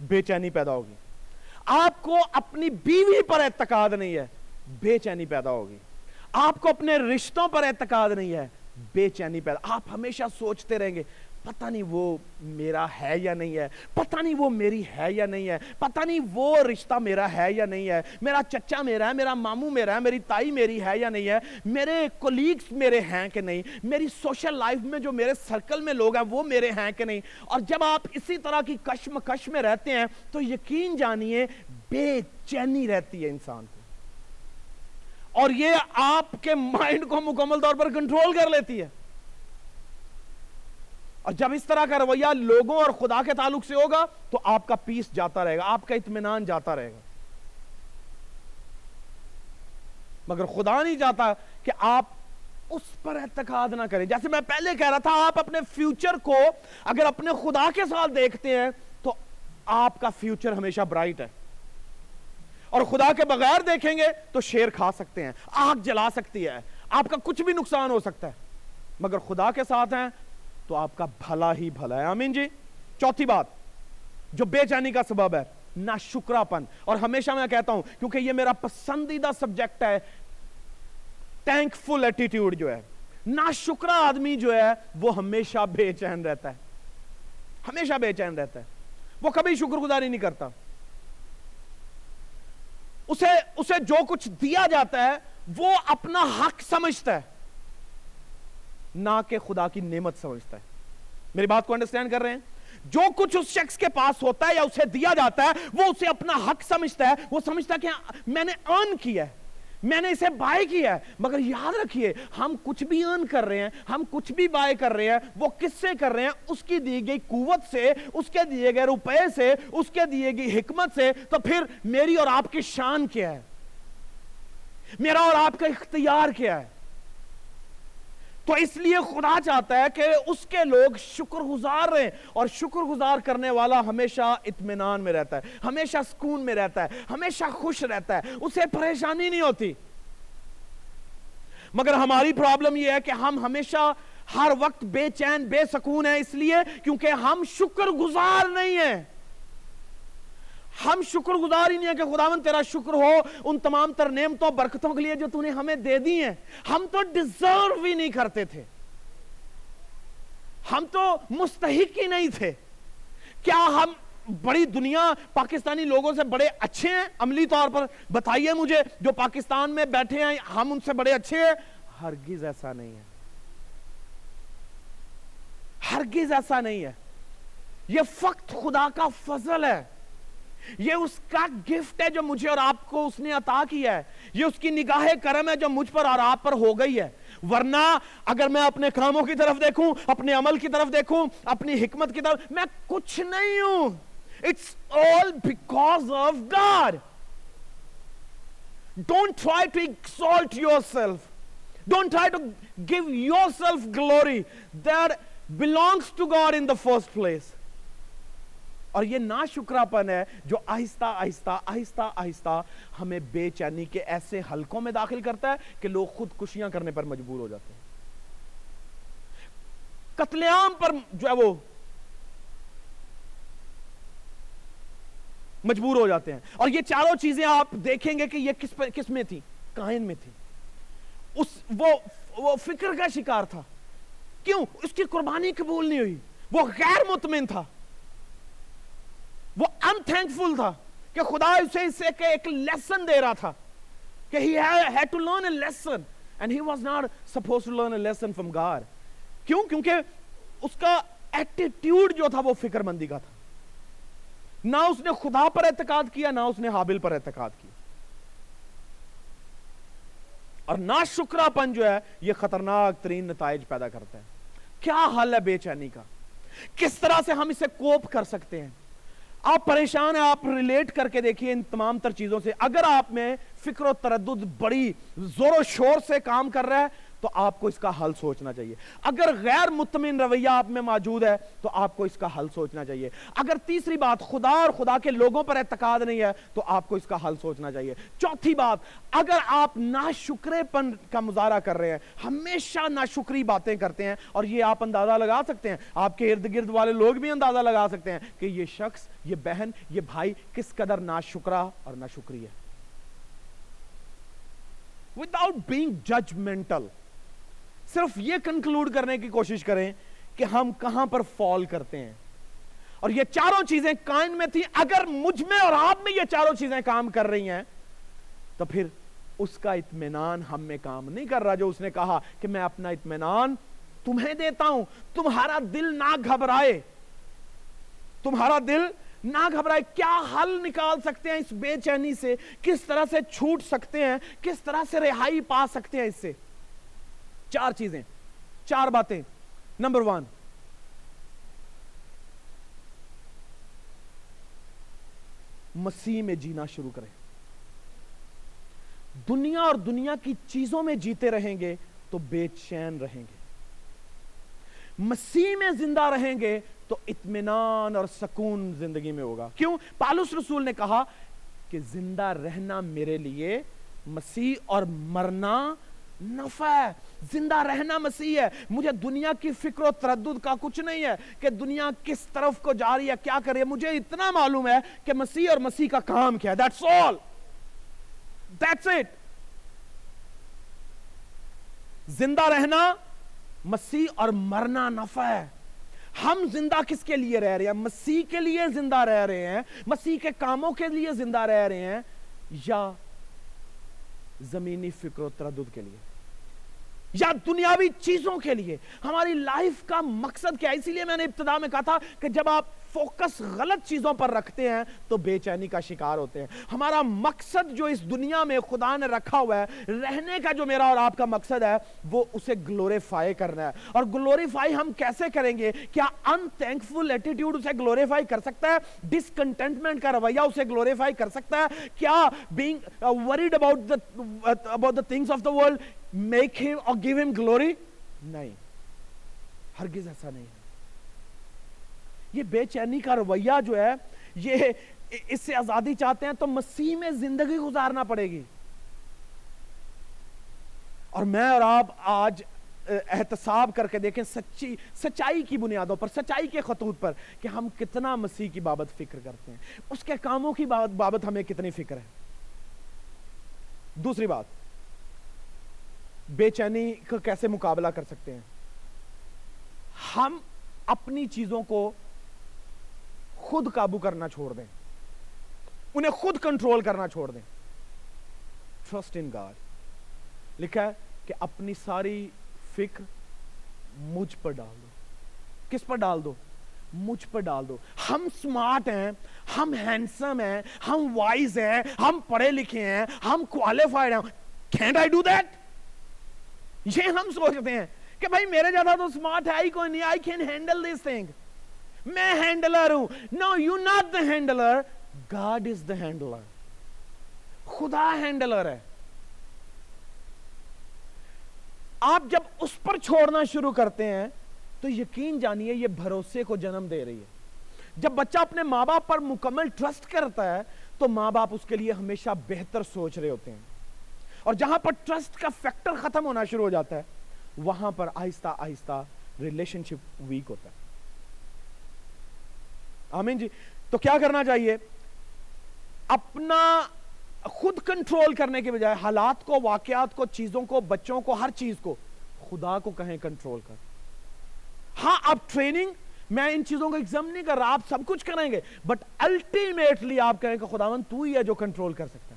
بے چینی پیدا ہوگی۔ آپ کو اپنی بیوی پر اعتقاد نہیں ہے۔ بے چینی پیدا ہوگی۔ آپ کو اپنے رشتوں پر اعتقاد نہیں ہے۔ بے چینی پیدا آپ ہمیشہ سوچتے رہیں گے۔ پتہ نہیں وہ میرا ہے یا نہیں ہے، پتہ نہیں وہ میری ہے یا نہیں ہے، پتہ نہیں وہ رشتہ میرا ہے یا نہیں ہے، میرا چچا میرا ہے، میرا ماموں میرا ہے، میری تائی میری ہے یا نہیں ہے، میرے کولیگز میرے ہیں کہ نہیں، میری سوشل لائف میں جو میرے سرکل میں لوگ ہیں وہ میرے ہیں کہ نہیں۔ اور جب آپ اسی طرح کی کشم کش میں رہتے ہیں تو یقین جانیے بے چینی رہتی ہے انسان کو۔ اور یہ آپ کے مائنڈ کو مکمل طور پر کنٹرول کر لیتی ہے۔ اور جب اس طرح کا رویہ لوگوں اور خدا کے تعلق سے ہوگا تو آپ کا پیس جاتا رہے گا، آپ کا اطمینان جاتا رہے گا۔ مگر خدا نہیں چاہتا کہ آپ اس پر اعتقاد نہ کریں۔ جیسے میں پہلے کہہ رہا تھا، آپ اپنے فیوچر کو اگر اپنے خدا کے ساتھ دیکھتے ہیں تو آپ کا فیوچر ہمیشہ برائٹ ہے۔ اور خدا کے بغیر دیکھیں گے تو شیر کھا سکتے ہیں، آگ جلا سکتی ہے، آپ کا کچھ بھی نقصان ہو سکتا ہے۔ مگر خدا کے ساتھ ہیں تو آپ کا بھلا ہی بھلا ہے۔ آمین جی۔ چوتھی بات، جو بے چینی کا سبب ہے نہ شکرا پن اور ہمیشہ میں کہتا ہوں، کیونکہ یہ میرا پسندیدہ سبجیکٹ ہے ٹینک فل ایٹیٹیوڈ جو ہے نہ شکرا آدمی جو ہے، وہ ہمیشہ بے چین رہتا ہے۔ ہمیشہ بے چین رہتا ہے۔ وہ کبھی شکر گزاری نہیں کرتا۔ اسے اسے جو کچھ دیا جاتا ہے، وہ اپنا حق سمجھتا ہے۔ نہ کہ خدا کی نعمت سمجھتا ہے۔ میری بات کو انڈرسٹینڈ کر رہے ہیں؟ جو کچھ اس شخص کے پاس ہوتا ہے یا اسے دیا جاتا ہے، وہ اسے اپنا حق سمجھتا ہے۔ وہ سمجھتا ہے کہ میں نے ارن کیا ہے، میں نے اسے بائی کیا ہے۔ مگر یاد رکھیے، ہم کچھ بھی ارن کر رہے ہیں، ہم کچھ بھی بائی کر رہے ہیں، وہ کس سے کر رہے ہیں؟ اس کی دی گئی قوت سے، اس کے دیے گئے روپے سے، اس کے دیے گئی حکمت سے۔ تو پھر میری اور آپ کی شان کیا ہے؟ میرا اور آپ کا اختیار کیا ہے؟ تو اس لیے خدا چاہتا ہے کہ اس کے لوگ شکر گزار رہے اور شکر گزار کرنے والا ہمیشہ اطمینان میں رہتا ہے، ہمیشہ سکون میں رہتا ہے، ہمیشہ خوش رہتا ہے، اسے پریشانی نہیں ہوتی۔ مگر ہماری پرابلم یہ ہے کہ ہم ہمیشہ ہر وقت بے چین، بے سکون ہیں، اس لیے کیونکہ ہم شکر گزار نہیں ہیں۔ ہم شکر گزار ہی نہیں ہے کہ خداون تیرا شکر ہو، ان تمام تر نعمتوں، برکتوں کے لیے جو تو نے ہمیں دے دی ہیں۔ ہم تو ڈیزرو ہی نہیں کرتے تھے۔ ہم تو مستحق ہی نہیں تھے۔ کیا ہم بڑی دنیا پاکستانی لوگوں سے بڑے اچھے ہیں؟ عملی طور پر بتائیے مجھے، جو پاکستان میں بیٹھے ہیں، ہم ان سے بڑے اچھے ہیں؟ ہرگز ایسا نہیں ہے۔ ہرگز ایسا نہیں ہے۔ یہ فقط خدا کا فضل ہے۔ یہ اس کا گفٹ ہے جو مجھے اور آپ کو اس نے عطا کیا ہے۔ یہ اس کی نگاہ کرم ہے جو مجھ پر اور آپ پر ہو گئی ہے۔ ورنہ اگر میں اپنے کاموں کی طرف دیکھوں، اپنے عمل کی طرف دیکھوں، اپنی حکمت کی طرف، میں کچھ نہیں ہوں۔ It's all because of God don't try to exalt yourself don't try to give yourself glory that belongs to God in the first place اور یہ نا شکراپن ہے جو آہستہ آہستہ آہستہ آہستہ ہمیں بے چینی کے ایسے حلقوں میں داخل کرتا ہے کہ لوگ خود کشیاں کرنے پر مجبور ہو جاتے ہیں۔ قتل عام پر جو ہے وہ مجبور ہو جاتے ہیں۔ اور یہ چاروں چیزیں آپ دیکھیں گے کہ یہ کس کس میں تھی؟ کائن میں تھی۔ اس وہ, وہ فکر کا شکار تھا۔ کیوں؟ اس کی قربانی قبول نہیں ہوئی۔ وہ غیر مطمئن تھا۔ وہ ان تھینکفل تھا کہ خدا اسے اسے کہ ایک لیسن دے رہا تھا کہ he had to learn a lesson and he was not supposed to learn a lesson from God. کیوں؟ کیونکہ اس کا ایٹیٹیوڈ جو تھا وہ فکر مندی کا تھا۔ نہ اس نے خدا پر اعتقاد کیا، نہ اس نے حابل پر اعتقاد کیا۔ اور نہ شکرا پن جو ہے، یہ خطرناک ترین نتائج پیدا کرتا ہے۔ کیا حل ہے بے چینی کا؟ کس طرح سے ہم اسے کوپ کر سکتے ہیں؟ آپ پریشان ہیں، آپ ریلیٹ کر کے دیکھیے ان تمام تر چیزوں سے۔ اگر آپ میں فکر و تردد بڑی زور و شور سے کام کر رہا ہے تو آپ کو اس کا حل سوچنا چاہیے۔ اگر غیر مطمئن رویہ آپ میں موجود ہے، تو آپ کو اس کا حل سوچنا چاہیے۔ اگر تیسری بات، خدا اور خدا کے لوگوں پر اعتقاد نہیں ہے، تو آپ کو اس کا حل سوچنا چاہیے۔ چوتھی بات، اگر آپ ناشکرے پن کا مظاہرہ کر رہے ہیں، ہمیشہ ناشکری باتیں کرتے ہیں، اور یہ آپ اندازہ لگا سکتے ہیں، آپ کے ارد گرد والے لوگ بھی اندازہ لگا سکتے ہیں کہ یہ شخص، یہ بہن، یہ بھائی کس قدر ناشکرا اور ناشکری ہے۔ وداؤٹ بینگ ججمنٹل صرف یہ کنکلوڈ کرنے کی کوشش کریں کہ ہم کہاں پر فال کرتے ہیں۔ اور یہ چاروں چیزیں کائن میں تھی اگر مجھ میں اور آپ میں یہ چاروں چیزیں کام کر رہی ہیں، تو پھر اس کا اطمینان ہم میں کام نہیں کر رہا جو اس نے کہا کہ میں اپنا اطمینان تمہیں دیتا ہوں۔ تمہارا دل نہ گھبرائے۔ تمہارا دل نہ گھبرائے۔ کیا حل نکال سکتے ہیں اس بے چینی سے؟ کس طرح سے چھوٹ سکتے ہیں؟ کس طرح سے رہائی پا سکتے ہیں اس سے؟ چار چیزیں، چار باتیں۔ نمبر ون، مسیح میں جینا شروع کریں۔ دنیا اور دنیا کی چیزوں میں جیتے رہیں گے تو بے چین رہیں گے۔ مسیح میں زندہ رہیں گے تو اطمینان اور سکون زندگی میں ہوگا۔ کیوں؟ پالوس رسول نے کہا کہ زندہ رہنا میرے لیے مسیح اور مرنا نفع ہے، زندہ رہنا مسیح ہے۔ مجھے دنیا کی فکر و تردد کا کچھ نہیں ہے کہ دنیا کس طرف کو جا رہی ہے، کیا کر رہی ہے۔ مجھے اتنا معلوم ہے کہ مسیح اور مسیح کا کام کیا ہے۔ That's all. That's it. زندہ رہنا مسیح اور مرنا نفع ہے۔ ہم زندہ کس کے لیے رہ رہے ہیں؟ مسیح کے لیے زندہ رہ رہے ہیں۔ مسیح کے کاموں کے لیے زندہ رہ رہے ہیں یا زمینی فکر و تردد کے لیے؟ یا دنیاوی چیزوں کے لیے۔ ہماری لائف کا مقصد کیا ہے؟ اسی لیے میں نے ابتدا میں کہا تھا کہ جب آپ فوکس غلط چیزوں پر رکھتے ہیں تو بے چینی کا شکار ہوتے ہیں۔ ہمارا مقصد جو اس دنیا میں خدا نے رکھا ہوا ہے، رہنے کا جو میرا اور آپ کا مقصد ہے، وہ اسے گلوریفائی کرنا ہے۔ اور گلوریفائی ہم کیسے کریں گے؟ کیا ان تھینکفل ایٹیٹیوڈ اسے گلوریفائی کر سکتا ہے؟ ڈسکنٹینٹمنٹ کا رویہ اسے گلوریفائی کر سکتا ہے؟ کیا being worried about about the things of the world make ہم اور گیو ہم گلوری نہیں. ہرگز ایسا نہیں ہے. یہ بے چینی کا رویہ جو ہے، یہ اس سے آزادی چاہتے ہیں تو مسیح میں زندگی گزارنا پڑے گی. اور میں اور آپ آج احتساب کر کے دیکھیں سچی، سچائی کی بنیادوں پر، سچائی کے خطوط پر کہ ہم کتنا مسیح کی بابت فکر کرتے ہیں. اس کے کاموں کی بابت ہمیں کتنی فکر ہے. دوسری بات بے چینی کا کیسے مقابلہ کر سکتے ہیں؟ ہم اپنی چیزوں کو خود قابو کرنا چھوڑ دیں۔ انہیں خود کنٹرول کرنا چھوڑ دیں۔ ٹرسٹ ان گاڈ لکھا ہے کہ اپنی ساری فکر مجھ پر ڈال دو۔ کس پر ڈال دو؟ مجھ پر ڈال دو۔ ہم سمارٹ ہیں، ہم ہینڈسم ہیں، ہم وائز ہیں، ہم پڑھے لکھے ہیں، ہم کوالیفائڈ ہیں۔ کینٹ آئی ڈو دیٹ یہ ہم سوچتے ہیں کہ بھائی میرے زیادہ تو سمارٹ ہے ہی کوئی نہیں، I can handle this thing میں ہینڈلر ہوں۔ No you not the handler God is the handler خدا ہینڈلر ہے۔ آپ جب اس پر چھوڑنا شروع کرتے ہیں، تو یقین جانیے، یہ بھروسے کو جنم دے رہی ہے۔ جب بچہ اپنے ماں باپ پر مکمل ٹرسٹ کرتا ہے، تو ماں باپ اس کے لیے ہمیشہ بہتر سوچ رہے ہوتے ہیں۔ اور جہاں پر ٹرسٹ کا فیکٹر ختم ہونا شروع ہو جاتا ہے، وہاں پر آہستہ آہستہ ریلیشن شپ ویک ہوتا ہے۔ آمین جی۔ تو کیا کرنا چاہیے؟ اپنا خود کنٹرول کرنے کے بجائے حالات کو، واقعات کو، چیزوں کو، بچوں کو، ہر چیز کو خدا کو کہیں کنٹرول کر۔ ہاں آپ ٹریننگ میں ان چیزوں کو ایگزام نہیں کر رہا، آپ سب کچھ کریں گے بٹ الٹیمیٹلی آپ کہیں کہ خداون تو ہی ہے جو کنٹرول کر سکتا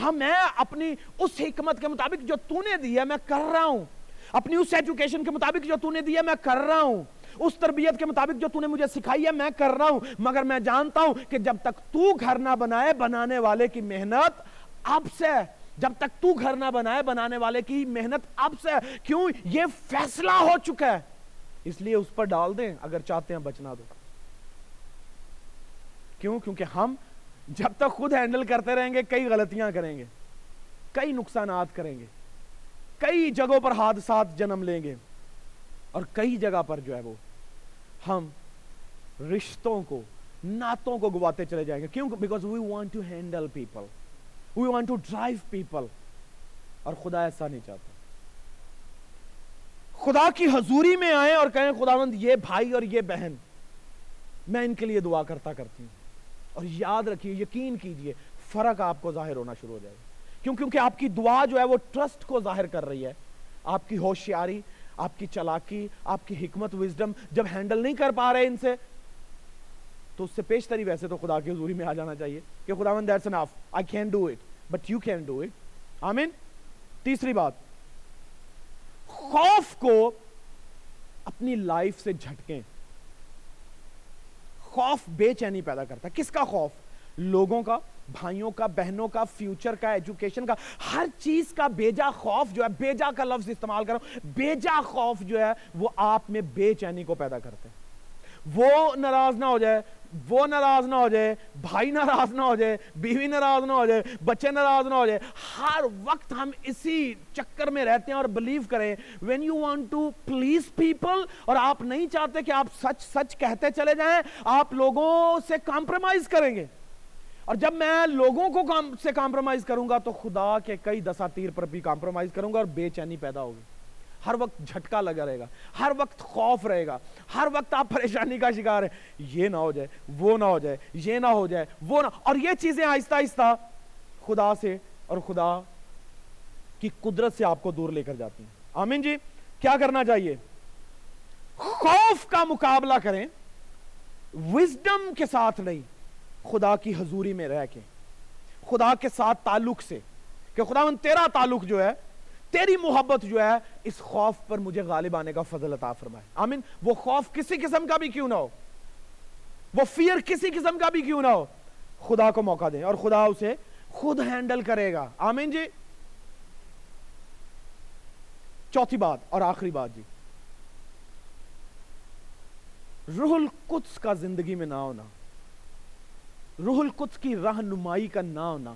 ہاں میں اپنی اس حکمت کے مطابق جو تو نے دی ہے میں کر رہا ہوں۔ اپنی اس ایجوکیشن کے مطابق جو تو نے دی ہے میں کر رہا ہوں۔ اس تربیت کے مطابق جو تو نے مجھے سکھائی ہے، میں کر رہا ہوں۔ مگر میں جانتا ہوں کہ جب تک تو گھر نہ بنائے بنانے والے کی محنت اب سے، جب تک تو گھر نہ بنائے بنانے والے کی محنت اب سے، کیوں یہ فیصلہ ہو چکا ہے؟ اس لیے اس پر ڈال دیں، اگر چاہتے ہیں بچنا دو۔ کیوں؟ کیونکہ ہم جب تک خود ہینڈل کرتے رہیں گے، کئی غلطیاں کریں گے، کئی نقصانات کریں گے، کئی جگہوں پر حادثات جنم لیں گے، اور کئی جگہ پر جو ہے وہ ہم رشتوں کو ناتوں کو گواتے چلے جائیں گے۔ کیوں؟ Because we want to handle people we want to drive people اور خدا ایسا نہیں چاہتا۔ خدا کی حضوری میں آئے اور کہیں، خداوند، یہ بھائی اور یہ بہن، میں ان کے لیے دعا کرتا کرتی ہوں۔ اور یاد رکھیے، یقین کیجیے، فرق آپ کو ظاہر ہونا شروع ہو جائے گا۔ کیوں؟ کیونکہ آپ کی دعا جو ہے وہ ٹرسٹ کو ظاہر کر رہی ہے۔ آپ کی ہوشیاری، آپ کی چلاکی، آپ کی حکمت وزڈم جب ہینڈل نہیں کر پا رہے ان سے، تو اس سے پیشتری ویسے تو خدا کی حضوری میں آ جانا چاہیے کہ خداوند that's enough I can do it but you can do it آمین۔ تیسری بات، خوف کو اپنی لائف سے جھٹکیں۔ خوف بے چینی پیدا کرتا ہے۔ کس کا خوف؟ لوگوں کا، بھائیوں کا، بہنوں کا فیوچر کا ایجوکیشن کا۔ ہر چیز کا بیجا خوف جو ہے، بیجا کا لفظ استعمال کرو بیجا خوف جو ہے، وہ آپ میں بے چینی کو پیدا کرتے ہیں۔ وہ ناراض نہ ہو جائے۔ وہ ناراض نہ ہو جائے، بھائی ناراض نہ ہو جائے، بیوی ناراض نہ ہو جائے، بچے ناراض نہ ہو جائے، ہر وقت ہم اسی چکر میں رہتے ہیں اور بلیو کریں۔ When you want to please people اور آپ نہیں چاہتے کہ آپ سچ سچ کہتے چلے جائیں، آپ لوگوں سے کمپرومائز کریں گے۔ اور جب میں لوگوں کو سے کمپرومائز کروں گا تو خدا کے کئی دساتیر پر بھی کمپرومائز کروں گا اور بے چینی پیدا ہوگی۔ ہر وقت جھٹکا لگا رہے گا، ہر وقت خوف رہے گا، ہر وقت آپ پریشانی کا شکار ہیں۔ یہ نہ ہو جائے، وہ نہ ہو جائے، یہ نہ ہو جائے، وہ نہ۔ اور یہ چیزیں آہستہ آہستہ خدا سے اور خدا کی قدرت سے آپ کو دور لے کر جاتی ہیں۔ آمین جی کیا کرنا چاہیے؟ خوف کا مقابلہ کریں وزڈم کے ساتھ نہیں، خدا کی حضوری میں رہ کے، خدا کے ساتھ تعلق سے۔ کہ خدا من تیرا تعلق جو ہے تیری محبت جو ہے، اس خوف پر مجھے غالب آنے کا فضل عطا فرمائے۔ آمین۔ وہ خوف کسی قسم کا بھی کیوں نہ ہو؟ وہ فیر کسی قسم کا بھی کیوں نہ ہو؟ خدا کو موقع دیں اور خدا اسے خود ہینڈل کرے گا۔ آمین جی۔ چوتھی بات اور آخری بات جی۔ روح القدس کا زندگی میں نہ ہونا۔ روح القدس کی رہنمائی کا نہ ہونا۔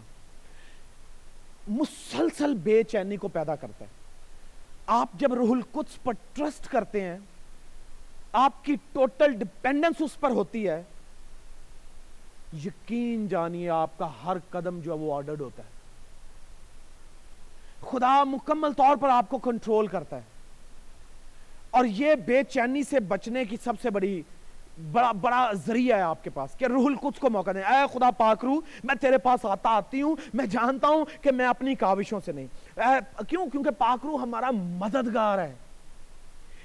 مسلسل بے چینی کو پیدا کرتا ہے۔ آپ جب روح القدس پر ٹرسٹ کرتے ہیں، آپ کی ٹوٹل ڈپینڈنس اس پر ہوتی ہے۔ یقین جانیے، آپ کا ہر قدم جو ہے وہ آرڈرڈ ہوتا ہے۔ خدا مکمل طور پر آپ کو کنٹرول کرتا ہے۔ اور یہ بے چینی سے بچنے کی سب سے بڑی بڑا بڑا ذریعہ ہے آپ کے پاس کہ روح القدس کو موقع دیں۔ اے خدا پاک روح، میں تیرے پاس آتا آتی ہوں، میں جانتا ہوں کہ میں اپنی کاوشوں سے نہیں۔ اے، کیوں؟ کیونکہ پاک روح ہمارا مددگار ہے۔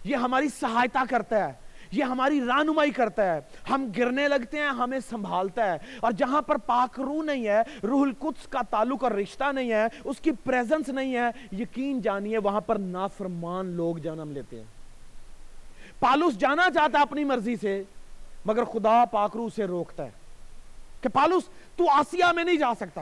یہ ہماری سہایتا کرتا ہے۔ یہ ہماری رہنمائی کرتا ہے۔ ہم گرنے لگتے ہیں، ہمیں سنبھالتا ہے۔ اور جہاں پر پاک روح نہیں ہے، روح القدس کا تعلق اور رشتہ نہیں ہے، اس کی پریزنس نہیں ہے، یقین جانیے، وہاں پر نافرمان لوگ جنم لیتے ہیں۔ پالوس جانا چاہتا اپنی مرضی سے مگر خدا پاکرو سے روکتا ہے کہ پالوس، تو آسیا میں نہیں جا سکتا،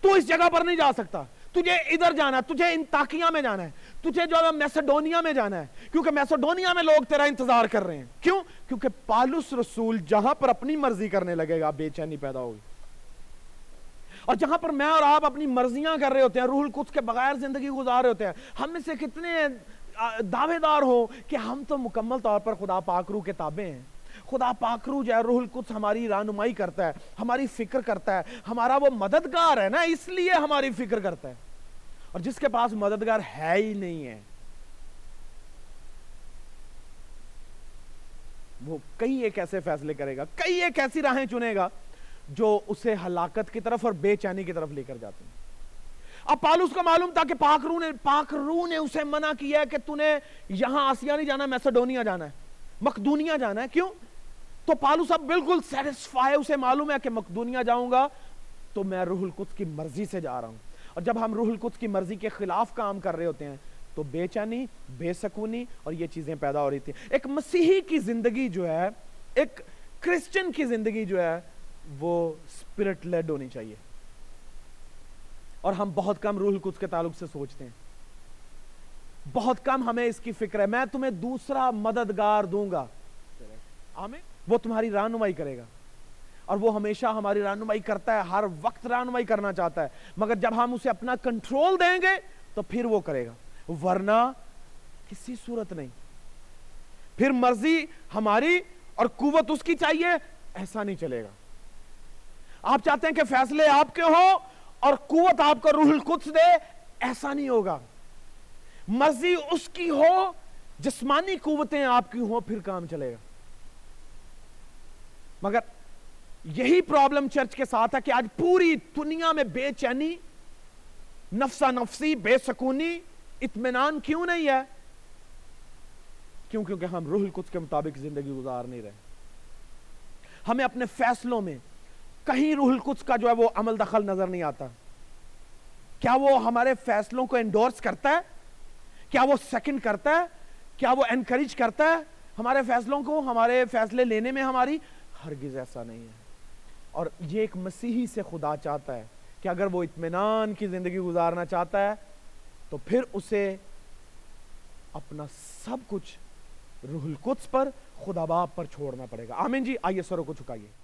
تو اس جگہ پر نہیں جا سکتا، تجھے ادھر جانا ہے، تجھے انتاکیہ میں جانا ہے، تجھے جو ہے میسیڈونیا میں جانا ہے، کیونکہ میسیڈونیا میں لوگ تیرا انتظار کر رہے ہیں۔ کیوں؟ کیونکہ پالوس رسول جہاں پر اپنی مرضی کرنے لگے گا، بے چینی پیدا ہوگی اور جہاں پر میں اور آپ اپنی مرضیاں کر رہے ہوتے ہیں، روح القدس کے بغیر زندگی گزار رہے ہوتے ہیں، ہم میں سے کتنے دعوے دار ہو کہ ہم تو مکمل طور پر خدا پاکرو کے تابع ہیں۔ خدا پاکرو جو ہے، روح القدس ہماری رہنمائی کرتا ہے، ہماری فکر کرتا ہے، ہمارا وہ مددگار ہے نا، اس لیے ہماری فکر کرتا ہے۔ اور جس کے پاس مددگار ہے ہی نہیں ہے، وہ کئی ایک ایسے فیصلے کرے گا، کئی ایک ایسی راہیں چنے گا جو اسے ہلاکت کی طرف اور بے چینی کی طرف لے کر جاتے ہیں۔ اب پالوس کو معلوم تھا کہ پاک روح نے، پاک روح نے اسے منع کیا ہے کہ تو نے یہاں آسیا نہیں جانا میسیڈونیا جانا ہے، مقدونیا جانا ہے۔ کیوں؟ تو پالوس اب بالکل سیٹسفائی اسے معلوم ہے کہ مقدونیا جاؤں گا، تو میں روح القدس کی مرضی سے جا رہا ہوں۔ اور جب ہم روح القدس کی مرضی کے خلاف کام کر رہے ہوتے ہیں، تو بے چینی، بے سکونی اور یہ چیزیں پیدا ہو رہی تھی ایک مسیحی کی زندگی جو ہے، ایک کرسچن کی زندگی جو ہے، وہ اسپرٹ لیڈ ہونی چاہیے۔ اور ہم بہت کم روح القدس کے تعلق سے سوچتے ہیں۔ بہت کم ہمیں اس کی فکر ہے۔ میں تمہیں دوسرا مددگار دوں گا۔ وہ تمہاری رہنمائی کرے گا۔ اور وہ ہمیشہ ہماری رہنمائی کرتا ہے، ہر وقت رہنمائی کرنا چاہتا ہے۔ مگر جب ہم اسے اپنا کنٹرول دیں گے، تو پھر وہ کرے گا۔ ورنہ کسی صورت نہیں۔ پھر مرضی ہماری اور قوت اس کی چاہیے، ایسا نہیں چلے گا۔ آپ چاہتے ہیں کہ فیصلے آپ کے ہوں اور قوت آپ کو روح القدس دے، ایسا نہیں ہوگا۔ مرضی اس کی ہو، جسمانی قوتیں آپ کی ہوں، پھر کام چلے گا۔ مگر یہی پرابلم چرچ کے ساتھ ہے کہ آج پوری دنیا میں بے چینی، نفسا نفسی، بے سکونی، اطمینان کیوں نہیں ہے؟ کیوں؟ کیونکہ ہم روح القدس کے مطابق زندگی گزار نہیں رہے۔ ہمیں اپنے فیصلوں میں کہیں روح القدس کا جو ہے وہ عمل دخل نظر نہیں آتا۔ کیا وہ ہمارے فیصلوں کو انڈورس کرتا ہے؟ کیا وہ سیکنڈ کرتا ہے؟ کیا وہ انکریج کرتا ہے؟ ہمارے فیصلوں کو، ہمارے فیصلے لینے میں ہماری ہرگز ایسا نہیں ہے۔ اور یہ ایک مسیحی سے خدا چاہتا ہے کہ اگر وہ اطمینان کی زندگی گزارنا چاہتا ہے، تو پھر اسے اپنا سب کچھ روح القدس پر، خدا باپ پر چھوڑنا پڑے گا۔ آمین جی آئیے سروں کو چکائیے